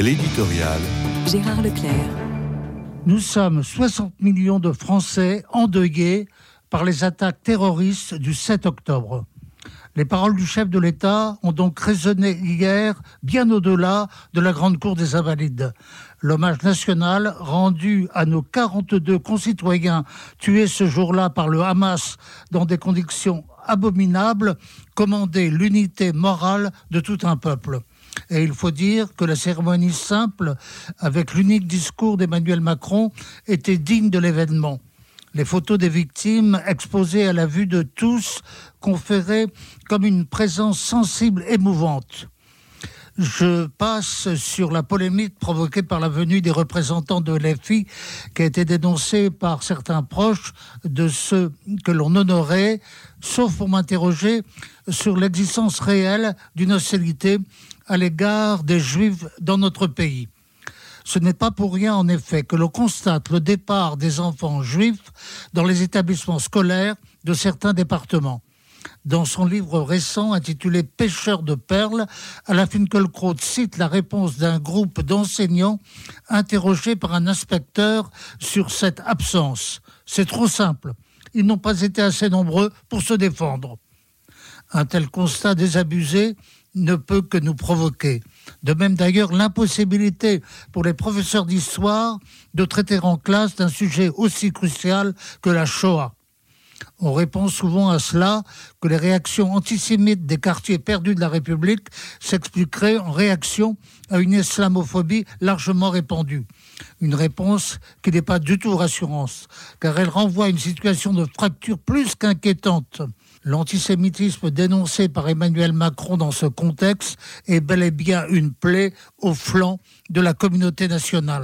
L'éditorial. Gérard Leclerc. Nous sommes 60 millions de Français endeuillés par les attaques terroristes du 7 octobre. Les paroles du chef de l'État ont donc résonné hier bien au-delà de la Grande Cour des Invalides. L'hommage national rendu à nos 42 concitoyens tués ce jour-là par le Hamas dans des conditions abominables commandait l'unité morale de tout un peuple. Et il faut dire que la cérémonie simple, avec l'unique discours d'Emmanuel Macron, était digne de l'événement. Les photos des victimes exposées à la vue de tous conféraient comme une présence sensible émouvante. Je passe sur la polémique provoquée par la venue des représentants de l'FI qui a été dénoncée par certains proches de ceux que l'on honorait, sauf pour m'interroger sur l'existence réelle d'une hostilité à l'égard des juifs dans notre pays. Ce n'est pas pour rien, en effet, que l'on constate le départ des enfants juifs dans les établissements scolaires de certains départements. Dans son livre récent intitulé Pêcheurs de perles, Alain Finkielkraut cite la réponse d'un groupe d'enseignants interrogés par un inspecteur sur cette absence. C'est trop simple. Ils n'ont pas été assez nombreux pour se défendre. Un tel constat désabusé ne peut que nous provoquer. De même d'ailleurs l'impossibilité pour les professeurs d'histoire de traiter en classe d'un sujet aussi crucial que la Shoah. On répond souvent à cela que les réactions antisémites des quartiers perdus de la République s'expliqueraient en réaction à une islamophobie largement répandue. Une réponse qui n'est pas du tout rassurante, car elle renvoie à une situation de fracture plus qu'inquiétante. L'antisémitisme dénoncé par Emmanuel Macron dans ce contexte est bel et bien une plaie au flanc de la communauté nationale.